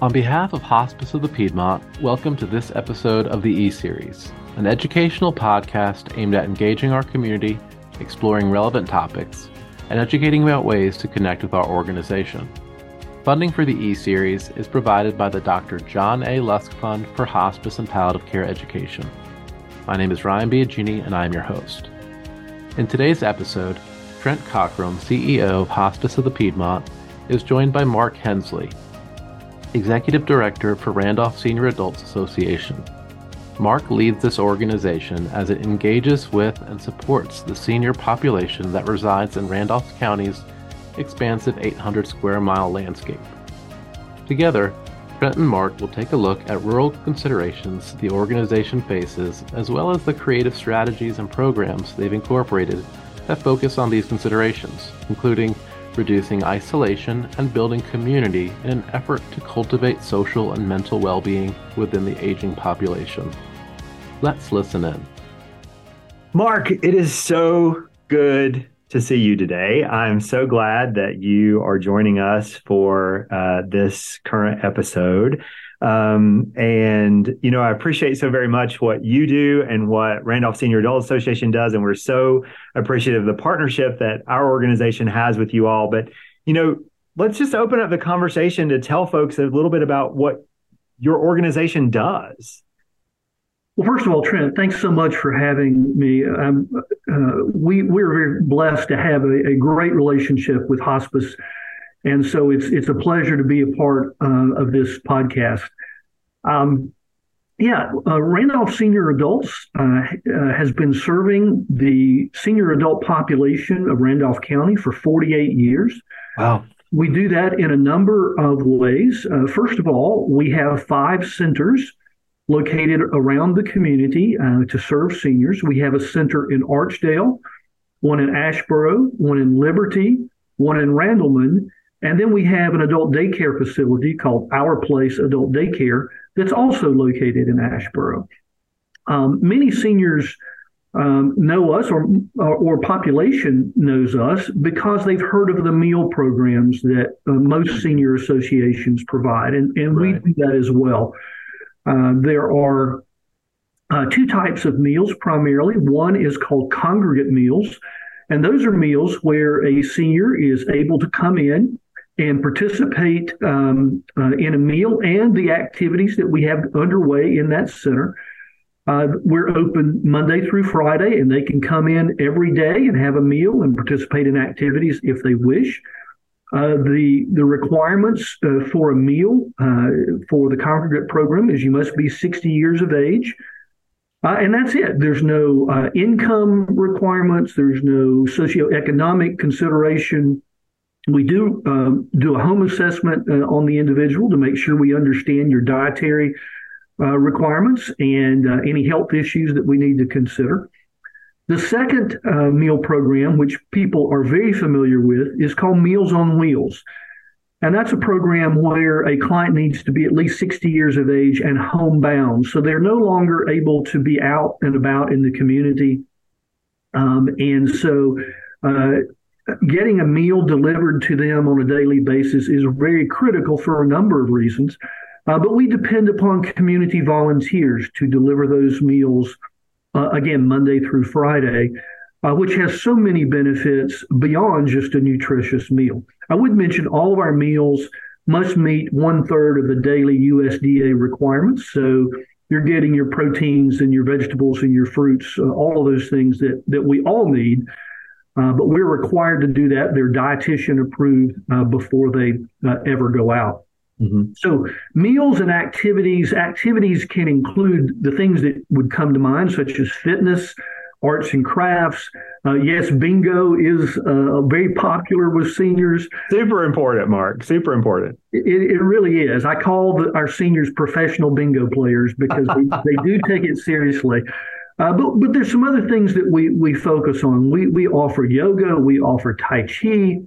On behalf of Hospice of the Piedmont, welcome to this episode of the E Series, an educational podcast aimed at engaging our community, exploring relevant topics, and educating about ways to connect with our organization. Funding for the E Series is provided by the Dr. John A. Lusk Fund for Hospice and Palliative Care Education. My name is Ryan Biagini, and I am your host. In today's episode, Trent Cockerham, CEO of Hospice of the Piedmont, is joined by Mark Hensley, Executive Director for Randolph Senior Adults Association. Mark leads this organization as it engages with and supports the senior population that resides in Randolph County's expansive 800 square mile landscape. Together, Trent and Mark will take a look at rural considerations the organization faces, as well as the creative strategies and programs they've incorporated that focus on these considerations, including reducing isolation, and building community in an effort to cultivate social and mental well being within the aging population. Let's listen in. Mark, it is so good to see you today. I'm so glad that you are joining us for uh, this current episode. Um, and, you know, I appreciate so very much what you do and what Randolph Senior Adult Association does. And we're so appreciative of the partnership that our organization has with you all. But, you know, let's just open up the conversation to tell folks a little bit about what your organization does. Well, first of all, Trent, thanks so much for having me. Um, uh, we we're very blessed to have a, a great relationship with hospice and so it's it's a pleasure to be a part uh, of this podcast. Um, yeah, uh, Randolph Senior Adults uh, uh, has been serving the senior adult population of Randolph County for 48 years. Wow. We do that in a number of ways. Uh, first of all, we have five centers located around the community uh, to serve seniors. We have a center in Archdale, one in Asheboro, one in Liberty, one in Randleman, and then we have an adult daycare facility called Our Place Adult Daycare that's also located in Asheboro. Um, many seniors um, know us or, or population knows us because they've heard of the meal programs that uh, most senior associations provide, and, and right. we do that as well. Uh, there are uh, two types of meals primarily. One is called congregate meals, and those are meals where a senior is able to come in and participate um, uh, in a meal and the activities that we have underway in that center. Uh, we're open Monday through Friday, and they can come in every day and have a meal and participate in activities if they wish. Uh, the the requirements uh, for a meal uh, for the congregate program is you must be 60 years of age, uh, and that's it. There's no uh, income requirements. There's no socioeconomic consideration. We do um, do a home assessment uh, on the individual to make sure we understand your dietary uh, requirements and uh, any health issues that we need to consider. The second uh, meal program, which people are very familiar with, is called Meals on Wheels. And that's a program where a client needs to be at least 60 years of age and homebound. So they're no longer able to be out and about in the community. Um, and so uh, getting a meal delivered to them on a daily basis is very critical for a number of reasons. Uh, but we depend upon community volunteers to deliver those meals, uh, again, Monday through Friday, uh, which has so many benefits beyond just a nutritious meal. I would mention all of our meals must meet one third of the daily USDA requirements. So you're getting your proteins and your vegetables and your fruits, uh, all of those things that, that we all need uh, but we're required to do that. They're dietitian approved uh, before they uh, ever go out. Mm-hmm. So meals and activities, activities can include the things that would come to mind, such as fitness, arts and crafts. Uh, yes, bingo is uh, very popular with seniors. Super important, Mark. Super important. It, it really is. I call the, our seniors professional bingo players because they, they do take it seriously. Uh, but but there's some other things that we we focus on. We we offer yoga, we offer tai chi,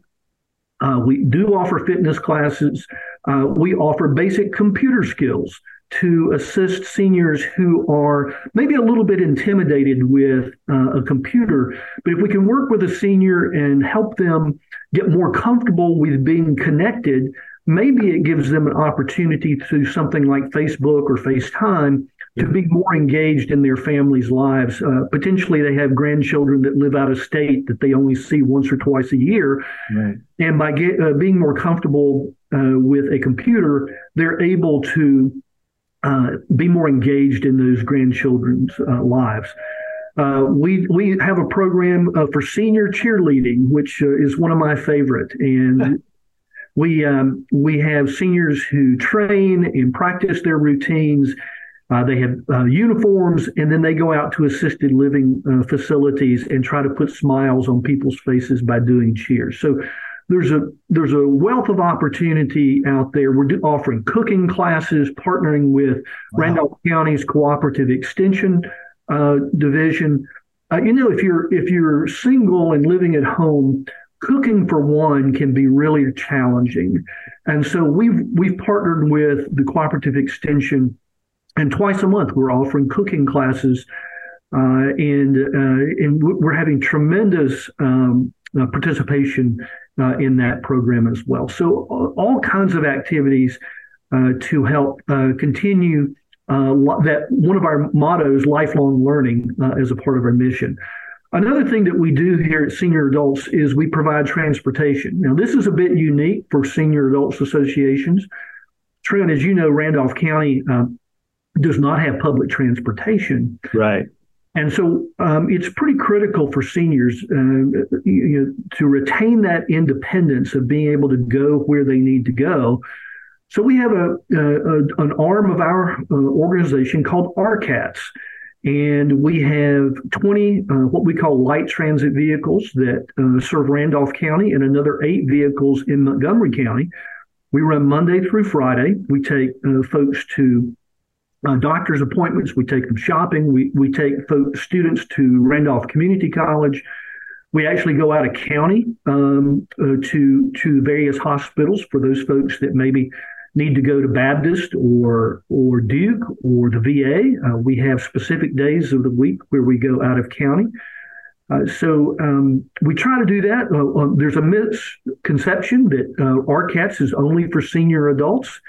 uh, we do offer fitness classes. Uh, we offer basic computer skills to assist seniors who are maybe a little bit intimidated with uh, a computer. But if we can work with a senior and help them get more comfortable with being connected, maybe it gives them an opportunity through something like Facebook or FaceTime to be more engaged in their families' lives. Uh, potentially, they have grandchildren that live out of state that they only see once or twice a year. Right. And by get, uh, being more comfortable uh, with a computer, they're able to uh, be more engaged in those grandchildren's uh, lives. Uh, we we have a program for senior cheerleading, which is one of my favorite, and we um, we have seniors who train and practice their routines uh, they have uh, uniforms, and then they go out to assisted living uh, facilities and try to put smiles on people's faces by doing cheers. So there's a there's a wealth of opportunity out there. We're do, offering cooking classes, partnering with wow. Randolph County's Cooperative Extension uh, Division. Uh, you know, if you're if you're single and living at home, cooking for one can be really challenging, and so we've we've partnered with the Cooperative Extension and twice a month we're offering cooking classes uh, and uh, and we're having tremendous um, uh, participation uh, in that program as well. So all kinds of activities uh, to help uh, continue that one of our mottos, lifelong learning, as a part of our mission. Another thing that we do here at Senior Adults is we provide transportation. Now, this is a bit unique for senior adults associations. Trent, as you know, Randolph County does not have public transportation. Right. And so um, it's pretty critical for seniors uh, you know, to retain that independence of being able to go where they need to go. So we have a, a an arm of our uh, organization called RCATS, and we have 20 uh, what we call light transit vehicles that uh, serve Randolph County and another eight vehicles in Montgomery County. We run Monday through Friday. We take uh, folks to uh, doctor's appointments. We take them shopping. We we take folks, students to Randolph Community College. We actually go out of county um, uh, to to various hospitals for those folks that maybe need to go to Baptist or or Duke or the VA. Uh, we have specific days of the week where we go out of county. Uh, so um, we try to do that. Uh, uh, there's a misconception that uh, RCATS is only for senior adults.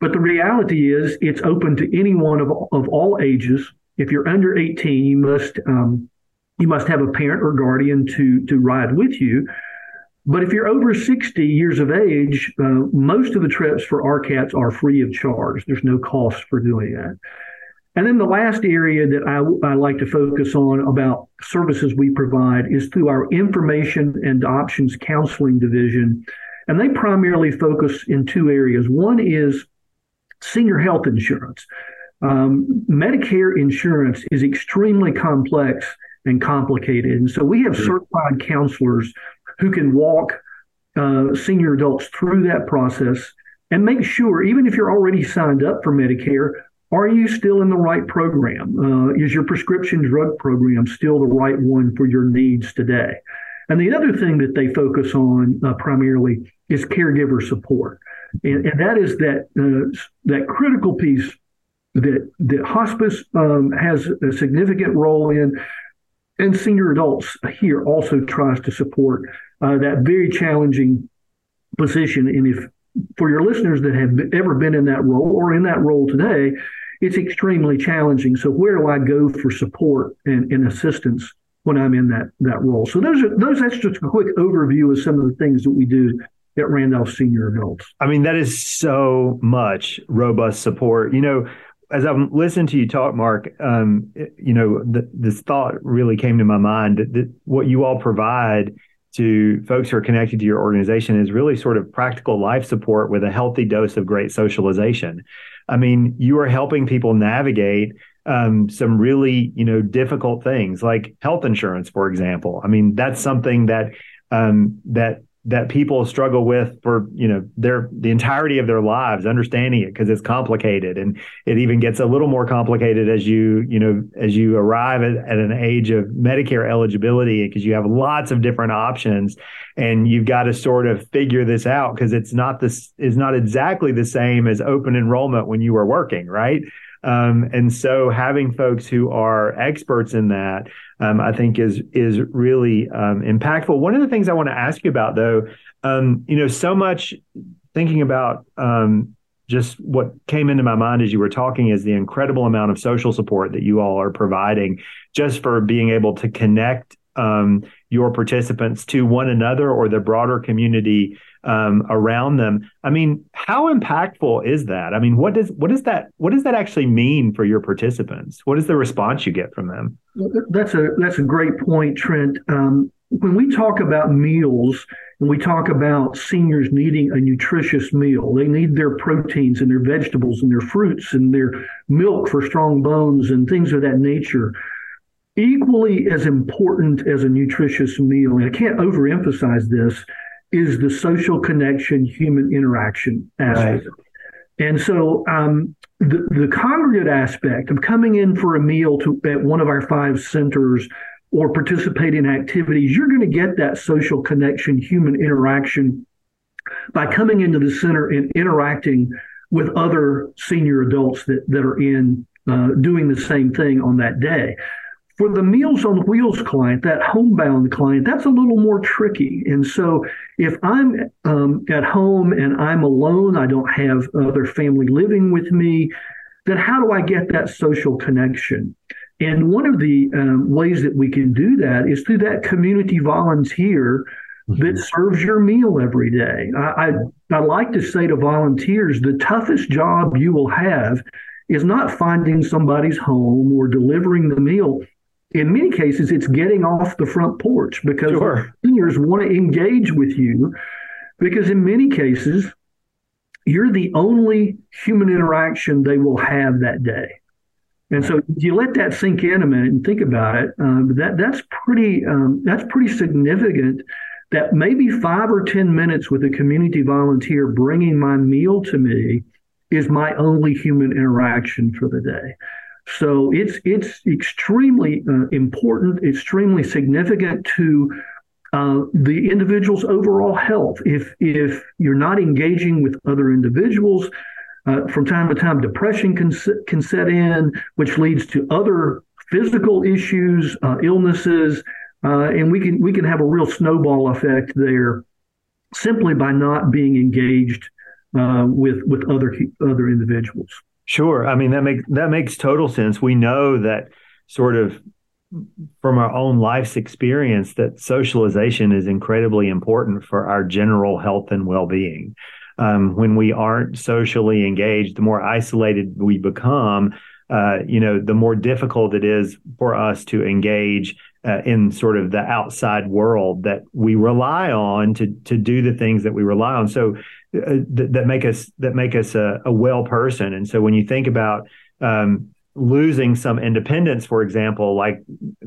But the reality is, it's open to anyone of, of all ages. If you're under 18, you must um, you must have a parent or guardian to to ride with you. But if you're over 60 years of age, uh, most of the trips for RCATS are free of charge. There's no cost for doing that. And then the last area that I, I, like to focus on about services we provide is through our information and options counseling division. And they primarily focus in two areas. One is senior health insurance. Um, Medicare insurance is extremely complex and complicated. And so we have certified counselors who can walk uh, senior adults through that process and make sure, even if you're already signed up for Medicare, are you still in the right program? Uh, is your prescription drug program still the right one for your needs today? And the other thing that they focus on uh, primarily is caregiver support and, and that is that uh, that critical piece that that hospice um, has a significant role in, and senior adults here also tries to support uh, that very challenging position. And if for your listeners that have ever been in that role or in that role today, it's extremely challenging. So where do I go for support and, and assistance when I'm in that that role? So those are those. That's just a quick overview of some of the things that we do at Randolph Senior Adults. I mean, that is so much robust support. You know, as I've listened to you talk, Mark, um, you know, the, this thought really came to my mind that, that what you all provide to folks who are connected to your organization is really sort of practical life support with a healthy dose of great socialization. I mean, you are helping people navigate um, some really, you know, difficult things like health insurance, for example. I mean, that's something that um, that that people struggle with for you know their the entirety of their lives understanding it because it's complicated. And it even gets a little more complicated as you you know as you arrive at, at an age of medicare eligibility because you have lots of different options. And you've got to sort of figure this out because it's not this is not exactly the same as open enrollment when you were working right? Um, and so having folks who are experts in that, um, I think is is really um, impactful. One of the things I want to ask you about, though, um, you know, so much thinking about um, just what came into my mind as you were talking is the incredible amount of social support that you all are providing just for being able to connect um, your participants to one another or the broader community um, around them. I mean, how impactful is that? I mean, what does what does that what does that actually mean for your participants? What is the response you get from them? That's a that's a great point, Trent. Um, when we talk about meals and we talk about seniors needing a nutritious meal, they need their proteins and their vegetables and their fruits and their milk for strong bones and things of that nature. Equally as important as a nutritious meal, and I can't overemphasize this, is the social connection, human interaction aspect. Right. And so um, the, the congregate aspect of coming in for a meal to, at one of our five centers or participating in activities, you're going to get that social connection, human interaction by coming into the center and interacting with other senior adults that, that are in uh, doing the same thing on that day. For the Meals on Wheels client, that homebound client, that's a little more tricky. And so if I'm um, at home and I'm alone, I don't have other family living with me, then how do I get that social connection? And one of the um, ways that we can do that is through that community volunteer mm-hmm. that serves your meal every day. I, I, I like to say to volunteers the toughest job you will have is not finding somebody's home or delivering the meal in many cases, it's getting off the front porch because sure. seniors want to engage with you. Because in many cases, you're the only human interaction they will have that day. And so you let that sink in a minute and think about it. Um, that that's pretty um, that's pretty significant. That maybe five or ten minutes with a community volunteer bringing my meal to me is my only human interaction for the day. So it's it's extremely uh, important, extremely significant to uh, the individual's overall health. If if you're not engaging with other individuals, uh, from time to time, depression can can set in, which leads to other physical issues, uh, illnesses, uh, and we can we can have a real snowball effect there simply by not being engaged uh, with with other other individuals. Sure. I mean that makes that makes total sense. We know that sort of from our own life's experience that socialization is incredibly important for our general health and well-being. Um, when we aren't socially engaged, the more isolated we become, uh, you know, the more difficult it is for us to engage uh, in sort of the outside world that we rely on to to do the things that we rely on. So that, that, make us that make us a, a, well person. And so when you think about um, losing some independence, for example, like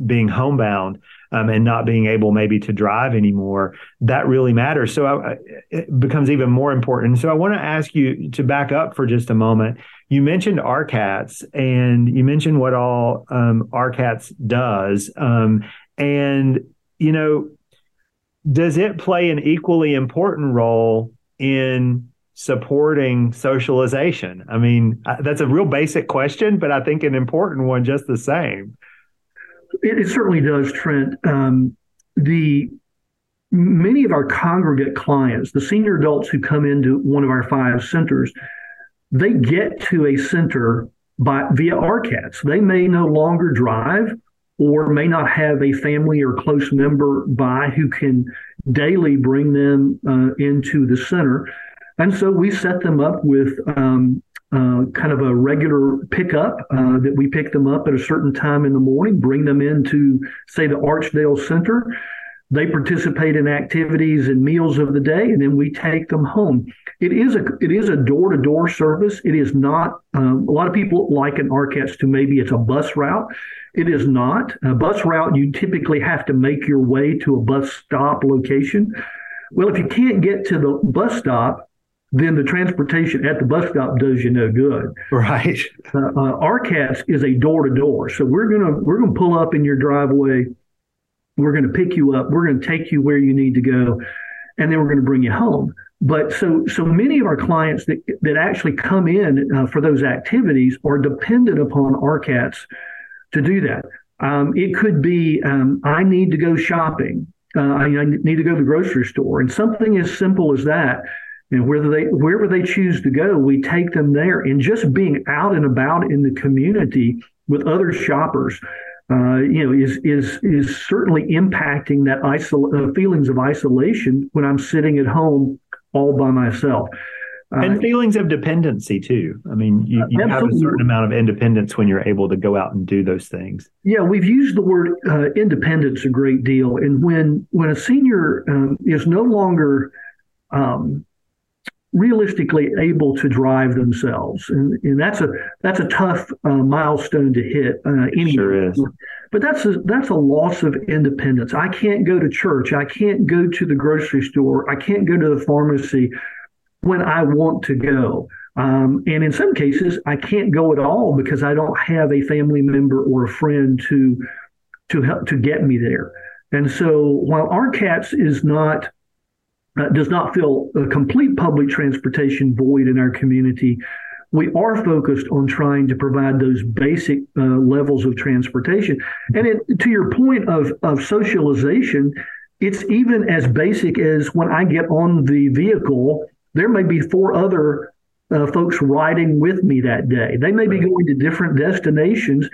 being homebound um, and not being able maybe to drive anymore, that really matters. So I, it becomes even more important. So I want to ask you to back up for just a moment. You mentioned RCATS and you mentioned what all um, RCATS does. Um, and, you know, does it play an equally important role in supporting socialization? I mean, that's a real basic question, but I think an important one just the same. It, it certainly does, Trent. Um, the many of our congregate clients, the senior adults who come into one of our five centers, they get to a center by via RCATS. They may no longer drive or may not have a family or close member by who can daily bring them uh, into the center. And so we set them up with um, uh, kind of a regular pickup uh, that we pick them up at a certain time in the morning, bring them into, say, the Archdale Center. They participate in activities and meals of the day, and then we take them home. It is a it is a door to door service. It is not. Um, a lot of people liken RCATS to maybe it's a bus route. It is not a bus route. You typically have to make your way to a bus stop location. Well, if you can't get to the bus stop, then the transportation at the bus stop does you no good. Right. Uh, uh, RCATS is a door to door, so we're gonna we're gonna pull up in your driveway we're going to pick you up. We're going to take you where you need to go, and then we're going to bring you home. But so so many of our clients that that actually come in uh, for those activities are dependent upon RCATS to do that. Um, it could be um, I need to go shopping. Uh, I, I, need to go to the grocery store, and something as simple as that And whether they wherever they choose to go, we take them there. And just being out and about in the community with other shoppers, uh, you know, is is is certainly impacting that isol- uh, feelings of isolation when I'm sitting at home all by myself. Uh, and feelings of dependency too. I mean, you, you have a certain amount of independence when you're able to go out and do those things. Yeah, we've used the word uh, independence a great deal, and when when a senior um, is no longer um, realistically able to drive themselves, and, and that's a that's a tough uh, milestone to hit. Uh, sure is. But that's a, that's a loss of independence. I can't go to church. I can't go to the grocery store. I can't go to the pharmacy when I want to go. Um, and in some cases, I can't go at all because I don't have a family member or a friend to to help to get me there. And so, while RCATS is not uh, does not fill a complete public transportation void in our community, we are focused on trying to provide those basic uh, levels of transportation. And it, to your point of of socialization, it's even as basic as when I get on the vehicle there may be four other uh, folks riding with me that day. They may be going to different destinations,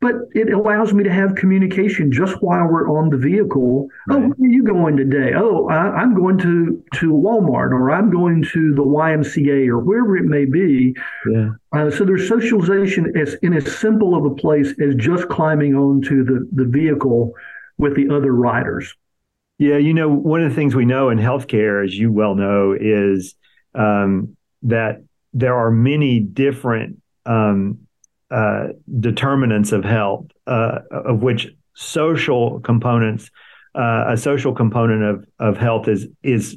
but it allows me to have communication just while we're on the vehicle. Oh, right. Oh, where are you going today? Oh, I, am going to to Walmart, or I'm going to the YMCA, or wherever it may be. Yeah. Uh, so there's socialization as in as simple of a place as just climbing onto the the vehicle with the other riders. Yeah, you know, one of the things we know in healthcare, as you well know, is um, that there are many different um, uh, determinants of health, uh, of which social components, uh, a social component of of health is is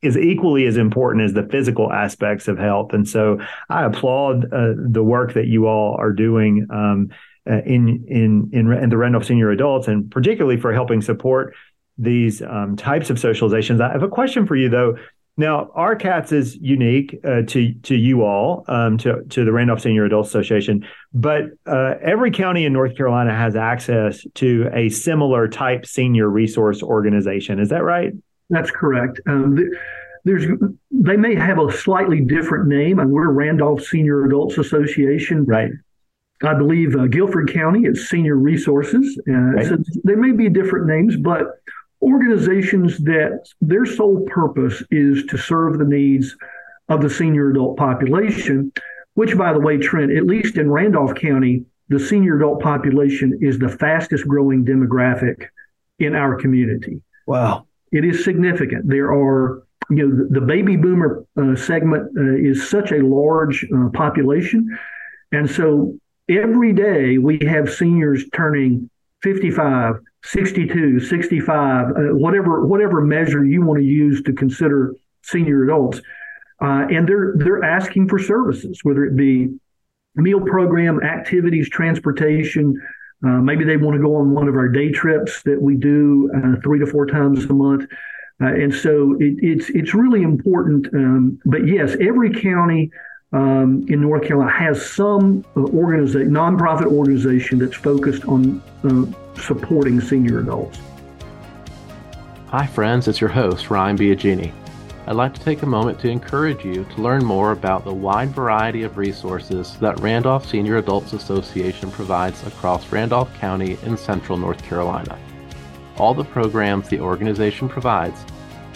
is equally as important as the physical aspects of health. And so, I applaud uh, the work that you all are doing. Um, uh, in, in in in the Randolph Senior Adults, and particularly for helping support these um, types of socializations. I have a question for you though. Now, RCATS is unique uh, to to you all, um, to to the Randolph Senior Adult Association, but uh, every county in North Carolina has access to a similar type senior resource organization. Is that right? That's correct. Um, there's they may have a slightly different name, and we're Randolph Senior Adults Association, right? I believe uh, Guilford County is Senior Resources. Uh, right. So there may be different names, but organizations that their sole purpose is to serve the needs of the senior adult population, which, by the way, Trent, at least in Randolph County, the senior adult population is the fastest growing demographic in our community. Wow. It is significant. There are, you know, the, the baby boomer uh, segment uh, is such a large uh, population. And so every day we have seniors turning 55, 62, 65, uh, whatever whatever measure you want to use to consider senior adults, uh, and they're they're asking for services, whether it be meal program, activities, transportation. Uh, maybe they want to go on one of our day trips that we do uh, three to four times a month. Uh, and so it, it's it's really important. Um, but yes, every county um, in North Carolina has some uh, organization, nonprofit organization that's focused on uh, supporting senior adults. Hi, friends. It's your host, Ryan Biagini. I'd like to take a moment to encourage you to learn more about the wide variety of resources that Randolph Senior Adults Association provides across Randolph County in central North Carolina. All the programs the organization provides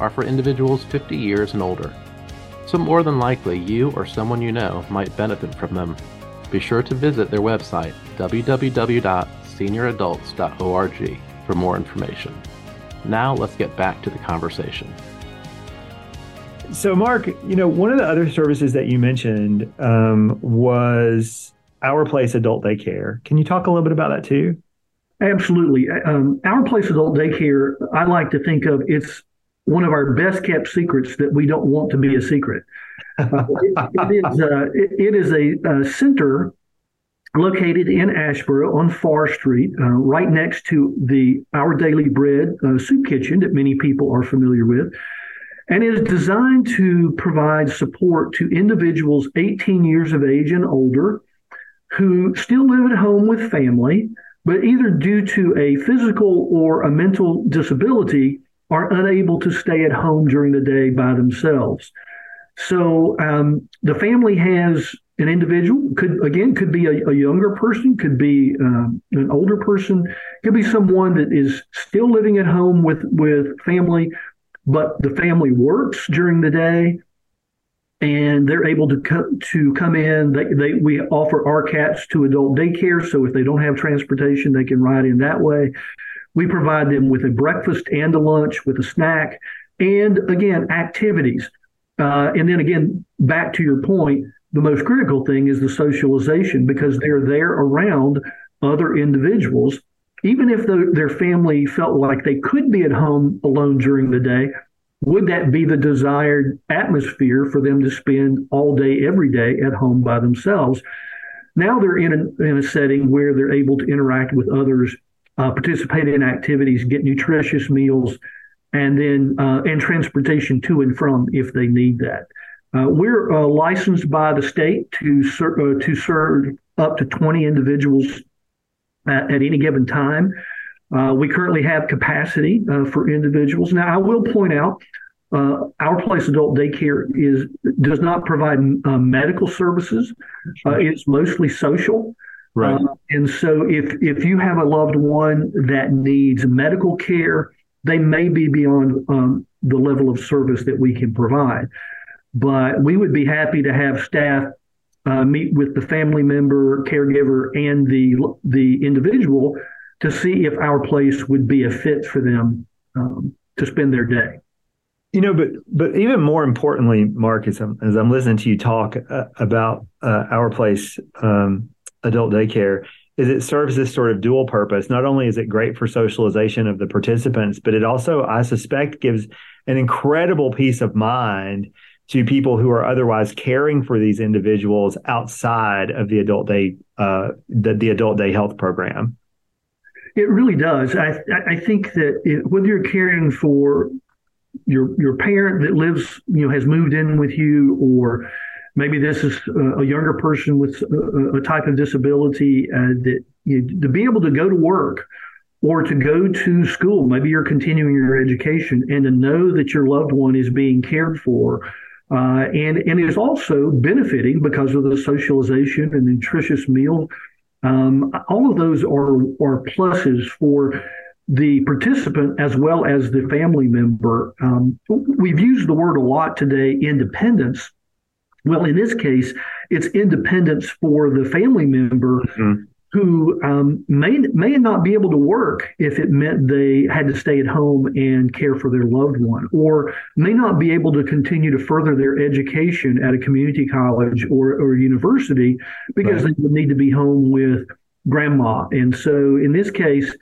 are for individuals 50 years and older so more than likely you or someone you know might benefit from them. Be sure to visit their website, www.senioradults.org, for more information. Now let's get back to the conversation. So, Mark, you know, one of the other services that you mentioned um, was Our Place Adult Daycare. Can you talk a little bit about that too? Absolutely. Um, Our Place Adult Daycare, I like to think of it's one of our best kept secrets that we don't want to be a secret. Uh, it, it, is, uh, it, it is a, a, center located in Asheboro on Farr Street, uh, right next to the Our Daily Bread uh, soup kitchen that many people are familiar with. And it is designed to provide support to individuals 18 years of age and older who still live at home with family, but either due to a physical or a mental disability, are unable to stay at home during the day by themselves. So um, the family has an individual could again could be a, a younger person, could be um, an older person, could be someone that is still living at home with with family, but the family works during the day, and they're able to co- to come in. They, they we offer RCATS to adult daycare, so if they don't have transportation, they can ride in that way. We provide them with a breakfast and a lunch with a snack, and again activities. Uh, and then again, back to your point, the most critical thing is the socialization because they're there around other individuals. Even if the, their family felt like they could be at home alone during the day, would that be the desired atmosphere for them to spend all day, every day at home by themselves? Now they're in a, in a setting where they're able to interact with others, uh, participate in activities, get nutritious meals, and then uh, and transportation to and from if they need that. Uh, we're uh, licensed by the state to ser- uh, to serve up to 20 individuals at, at any given time. Uh, we currently have capacity uh, for individuals. Now, I will point out our place adult daycare is does not provide medical services. it's mostly social. Right. and so, if if you have a loved one that needs medical care, they may be beyond um, the level of service that we can provide. But we would be happy to have staff uh, meet with the family member, caregiver, and the the individual to see if our place would be a fit for them um, to spend their day. You know, but but even more importantly, Mark, as I'm, as I'm listening to you talk uh, about uh, our place, um, adult daycare, is it serves this sort of dual purpose. Not only is it great for socialization of the participants, but it also, I suspect, gives an incredible peace of mind to people who are otherwise caring for these individuals outside of the adult day uh, the, the adult day health program it really does i i think that it, whether you're caring for your your parent that lives you know has moved in with you or maybe this is a younger person with a, type of disability uh, that you to be able to go to work or to go to school maybe you're continuing your education and to know that your loved one is being cared for uh, and and is also benefiting because of the socialization and nutritious meal. Um, all of those are are pluses for the participant as well as the family member. Um, we've used the word a lot today, independence. Well, in this case, it's independence for the family member mm-hmm who um, may may not be able to work if it meant they had to stay at home and care for their loved one, or may not be able to continue to further their education at a community college or, or university because right. they would need to be home with grandma. And so, in this case,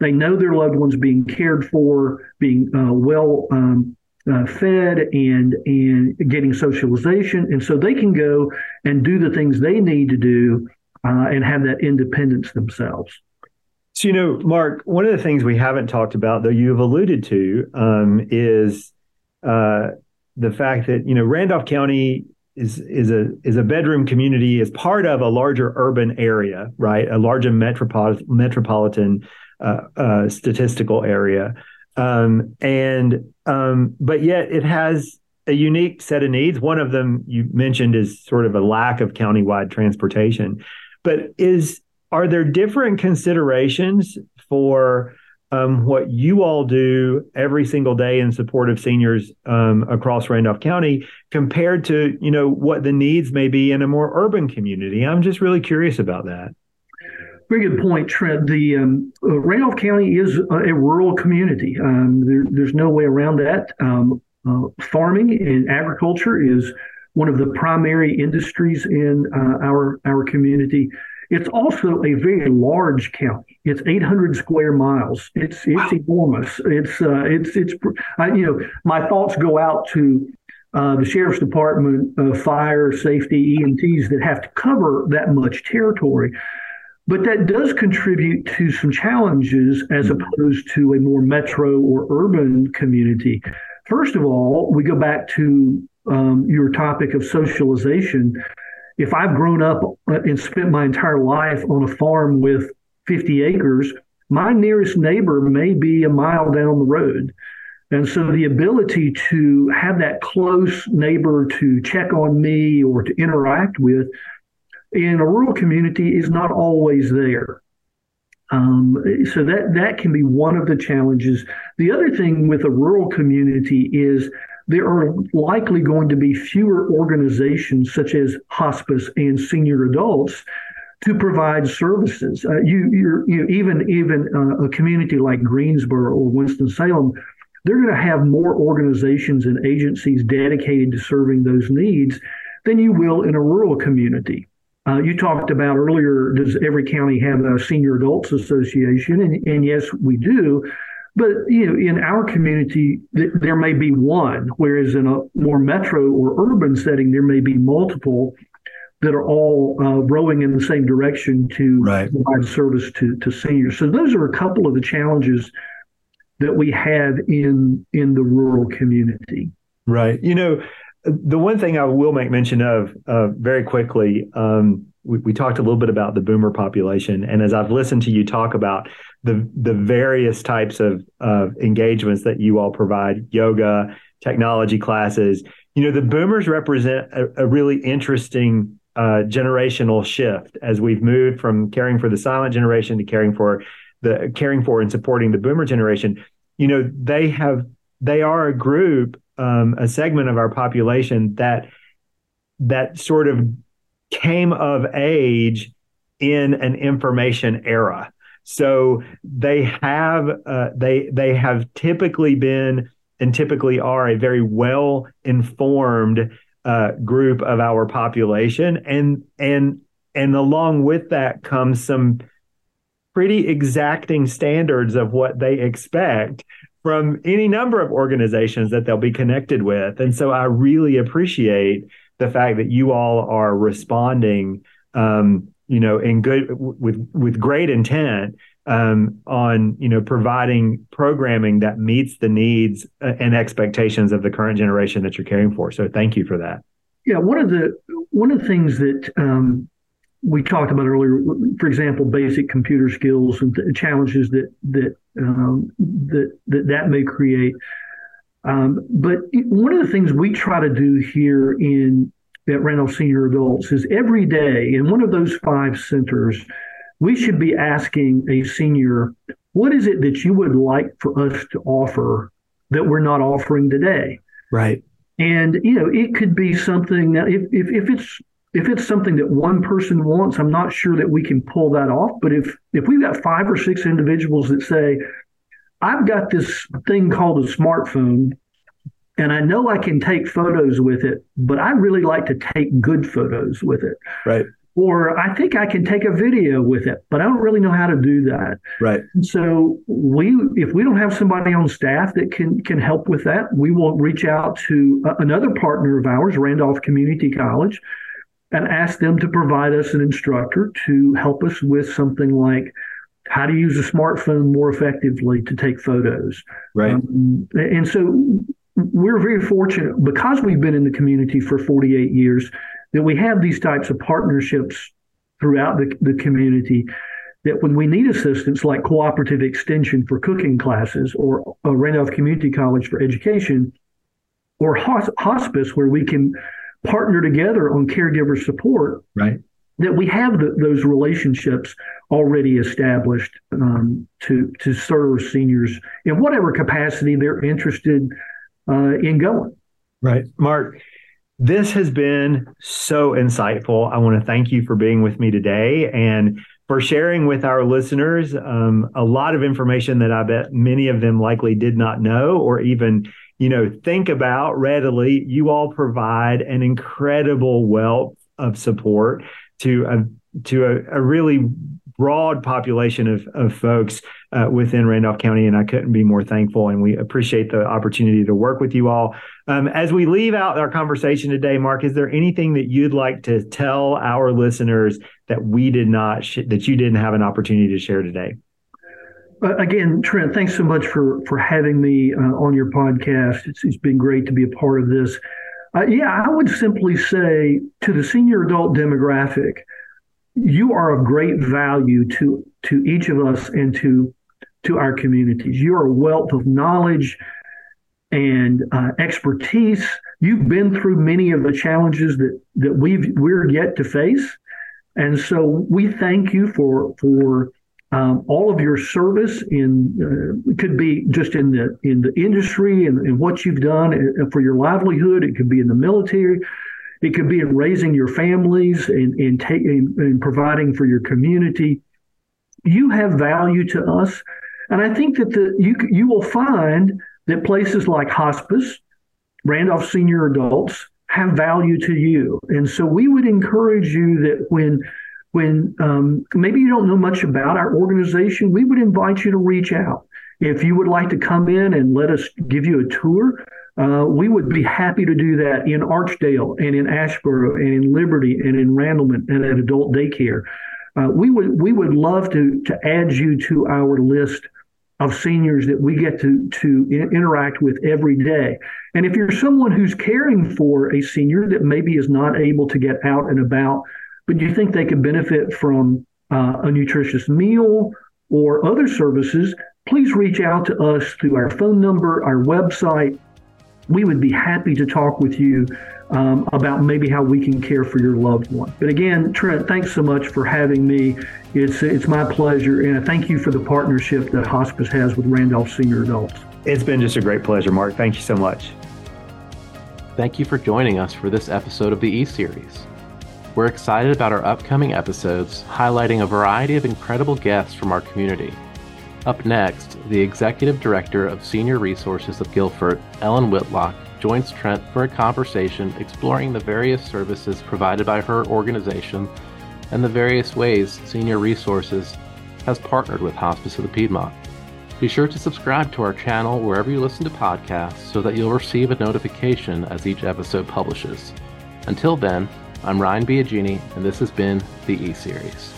they know their loved ones being cared for, being uh, well. Um, uh, fed and and getting socialization, and so they can go and do the things they need to do uh, and have that independence themselves. So, you know, Mark, one of the things we haven't talked about, though you've alluded to, um, is uh, the fact that you know Randolph County is is a is a bedroom community is part of a larger urban area, right? A larger metropolitan metropolitan uh, uh, statistical area, um, and um, but yet it has a unique set of needs. One of them you mentioned is sort of a lack of countywide transportation. But is are there different considerations for um, what you all do every single day in support of seniors um, across Randolph County compared to you know what the needs may be in a more urban community? I'm just really curious about that. Very good point, Trent. The um, uh, Randolph County is a, a rural community. Um, there, there's no way around that. Um, uh, farming and agriculture is one of the primary industries in uh, our our community. It's also a very large county. It's 800 square miles. It's it's wow. enormous. It's uh, it's it's I, you know my thoughts go out to uh, the sheriff's department, uh, fire, safety, EMTs that have to cover that much territory. But that does contribute to some challenges as mm-hmm. opposed to a more metro or urban community. First of all, we go back to um, your topic of socialization, if I've grown up and spent my entire life on a farm with 50 acres, my nearest neighbor may be a mile down the road. And so the ability to have that close neighbor to check on me or to interact with in a rural community is not always there. Um, so that that can be one of the challenges. The other thing with a rural community is there are likely going to be fewer organizations such as hospice and senior adults to provide services. Uh, you, you even even uh, a community like Greensboro or Winston Salem, they're going to have more organizations and agencies dedicated to serving those needs than you will in a rural community. Uh, you talked about earlier, does every county have a senior adults association? And, and yes, we do. But you know, in our community, th- there may be one, whereas in a more metro or urban setting, there may be multiple that are all uh, rowing in the same direction to right. provide service to, to seniors. So those are a couple of the challenges that we have in in the rural community. Right. You know, the one thing I will make mention of uh, very quickly, um, we, we, talked a little bit about the boomer population, and as I've listened to you talk about the the various types of uh, engagements that you all provide, yoga, technology classes, you know, the boomers represent a, a really interesting uh, generational shift as we've moved from caring for the silent generation to caring for the caring for and supporting the boomer generation. You know, they have they are a group um, a segment of our population that that sort of came of age in an information era. So they have uh, they they have typically been and typically are a very well informed uh, group of our population, and and and along with that comes some pretty exacting standards of what they expect from any number of organizations that they'll be connected with. And so I really appreciate the fact that you all are responding, um, you know, in good with with great intent um, on you know providing programming that meets the needs uh, and expectations of the current generation that you're caring for. So thank you for that. Yeah, one of the one of the things that um, we talked about earlier, for example, basic computer skills and the challenges that that um, that, that that may create. Um, but one of the things we try to do here in at Randolph Senior Adults is every day in one of those five centers, we should be asking a senior, what is it that you would like for us to offer that we're not offering today? Right. And you know, it could be something that if if, if it's if it's something that one person wants, I'm not sure that we can pull that off. But if if we've got five or six individuals that say, I've got this thing called a smartphone, and I know I can take photos with it, but I really like to take good photos with it. Right. Or I think I can take a video with it, but I don't really know how to do that. Right. And so we, if we don't have somebody on staff that can can help with that, we will reach out to another partner of ours, Randolph Community College, and ask them to provide us an instructor to help us with something like how to use a smartphone more effectively to take photos. Right. Um, and so we're very fortunate because we've been in the community for 48 years that we have these types of partnerships throughout the, the community that when we need assistance like cooperative extension for cooking classes or Randolph Community College for education or hospice where we can partner together on caregiver support, right? That we have the, those relationships already established um, to to serve seniors in whatever capacity they're interested uh, in going. Right, Mark. This has been so insightful. I want to thank you for being with me today and for sharing with our listeners um, a lot of information that I bet many of them likely did not know or even you know, think about readily. You all provide an incredible wealth of support to a to a, a really broad population of, of folks uh, within Randolph County, and I couldn't be more thankful. And we appreciate the opportunity to work with you all. Um, as we leave out our conversation today, Mark, is there anything that you'd like to tell our listeners that we did not sh- that you didn't have an opportunity to share today? Uh, again, Trent, thanks so much for for having me uh, on your podcast. It's, it's been great to be a part of this. Uh, yeah, I would simply say to the senior adult demographic, you are of great value to to each of us and to to our communities. You're a wealth of knowledge. and uh, expertise. You've been through many of the challenges that that we've we're yet to face, and so we thank you for for um, all of your service in uh, could be just in the in the industry and, and what you've done uh, for your livelihood. It could be in the military. It could be in raising your families and and, ta- and providing for your community. You have value to us, and I think that the you you will find that places like hospice, Randolph Senior Adults have value to you, and so we would encourage you that when when um, maybe you don't know much about our organization, we would invite you to reach out. If you would like to come in and let us give you a tour, uh, we would be happy to do that in Archdale and in Asheboro and in Liberty and in Randleman and at adult daycare. Uh, we would we would love to to add you to our list of seniors that we get to to interact with every day. And if you're someone who's caring for a senior that maybe is not able to get out and about but you think they could benefit from uh, a nutritious meal or other services, please reach out to us through our phone number, our website. We would be happy to talk with you um, about maybe how we can care for your loved one. But again, Trent, thanks so much for having me. It's it's my pleasure, and I thank you for the partnership that Hospice has with Randolph Senior Adults. It's been just a great pleasure, Mark. Thank you so much. Thank you for joining us for this episode of the E Series. We're excited about our upcoming episodes, highlighting a variety of incredible guests from our community. Up next, the Executive Director of Senior Resources of Guilford, Ellen Whitlock, joins Trent for a conversation exploring the various services provided by her organization and the various ways Senior Resources has partnered with Hospice of the Piedmont. Be sure to subscribe to our channel wherever you listen to podcasts so that you'll receive a notification as each episode publishes. Until then, I'm Ryan Biagini, and this has been the E Series.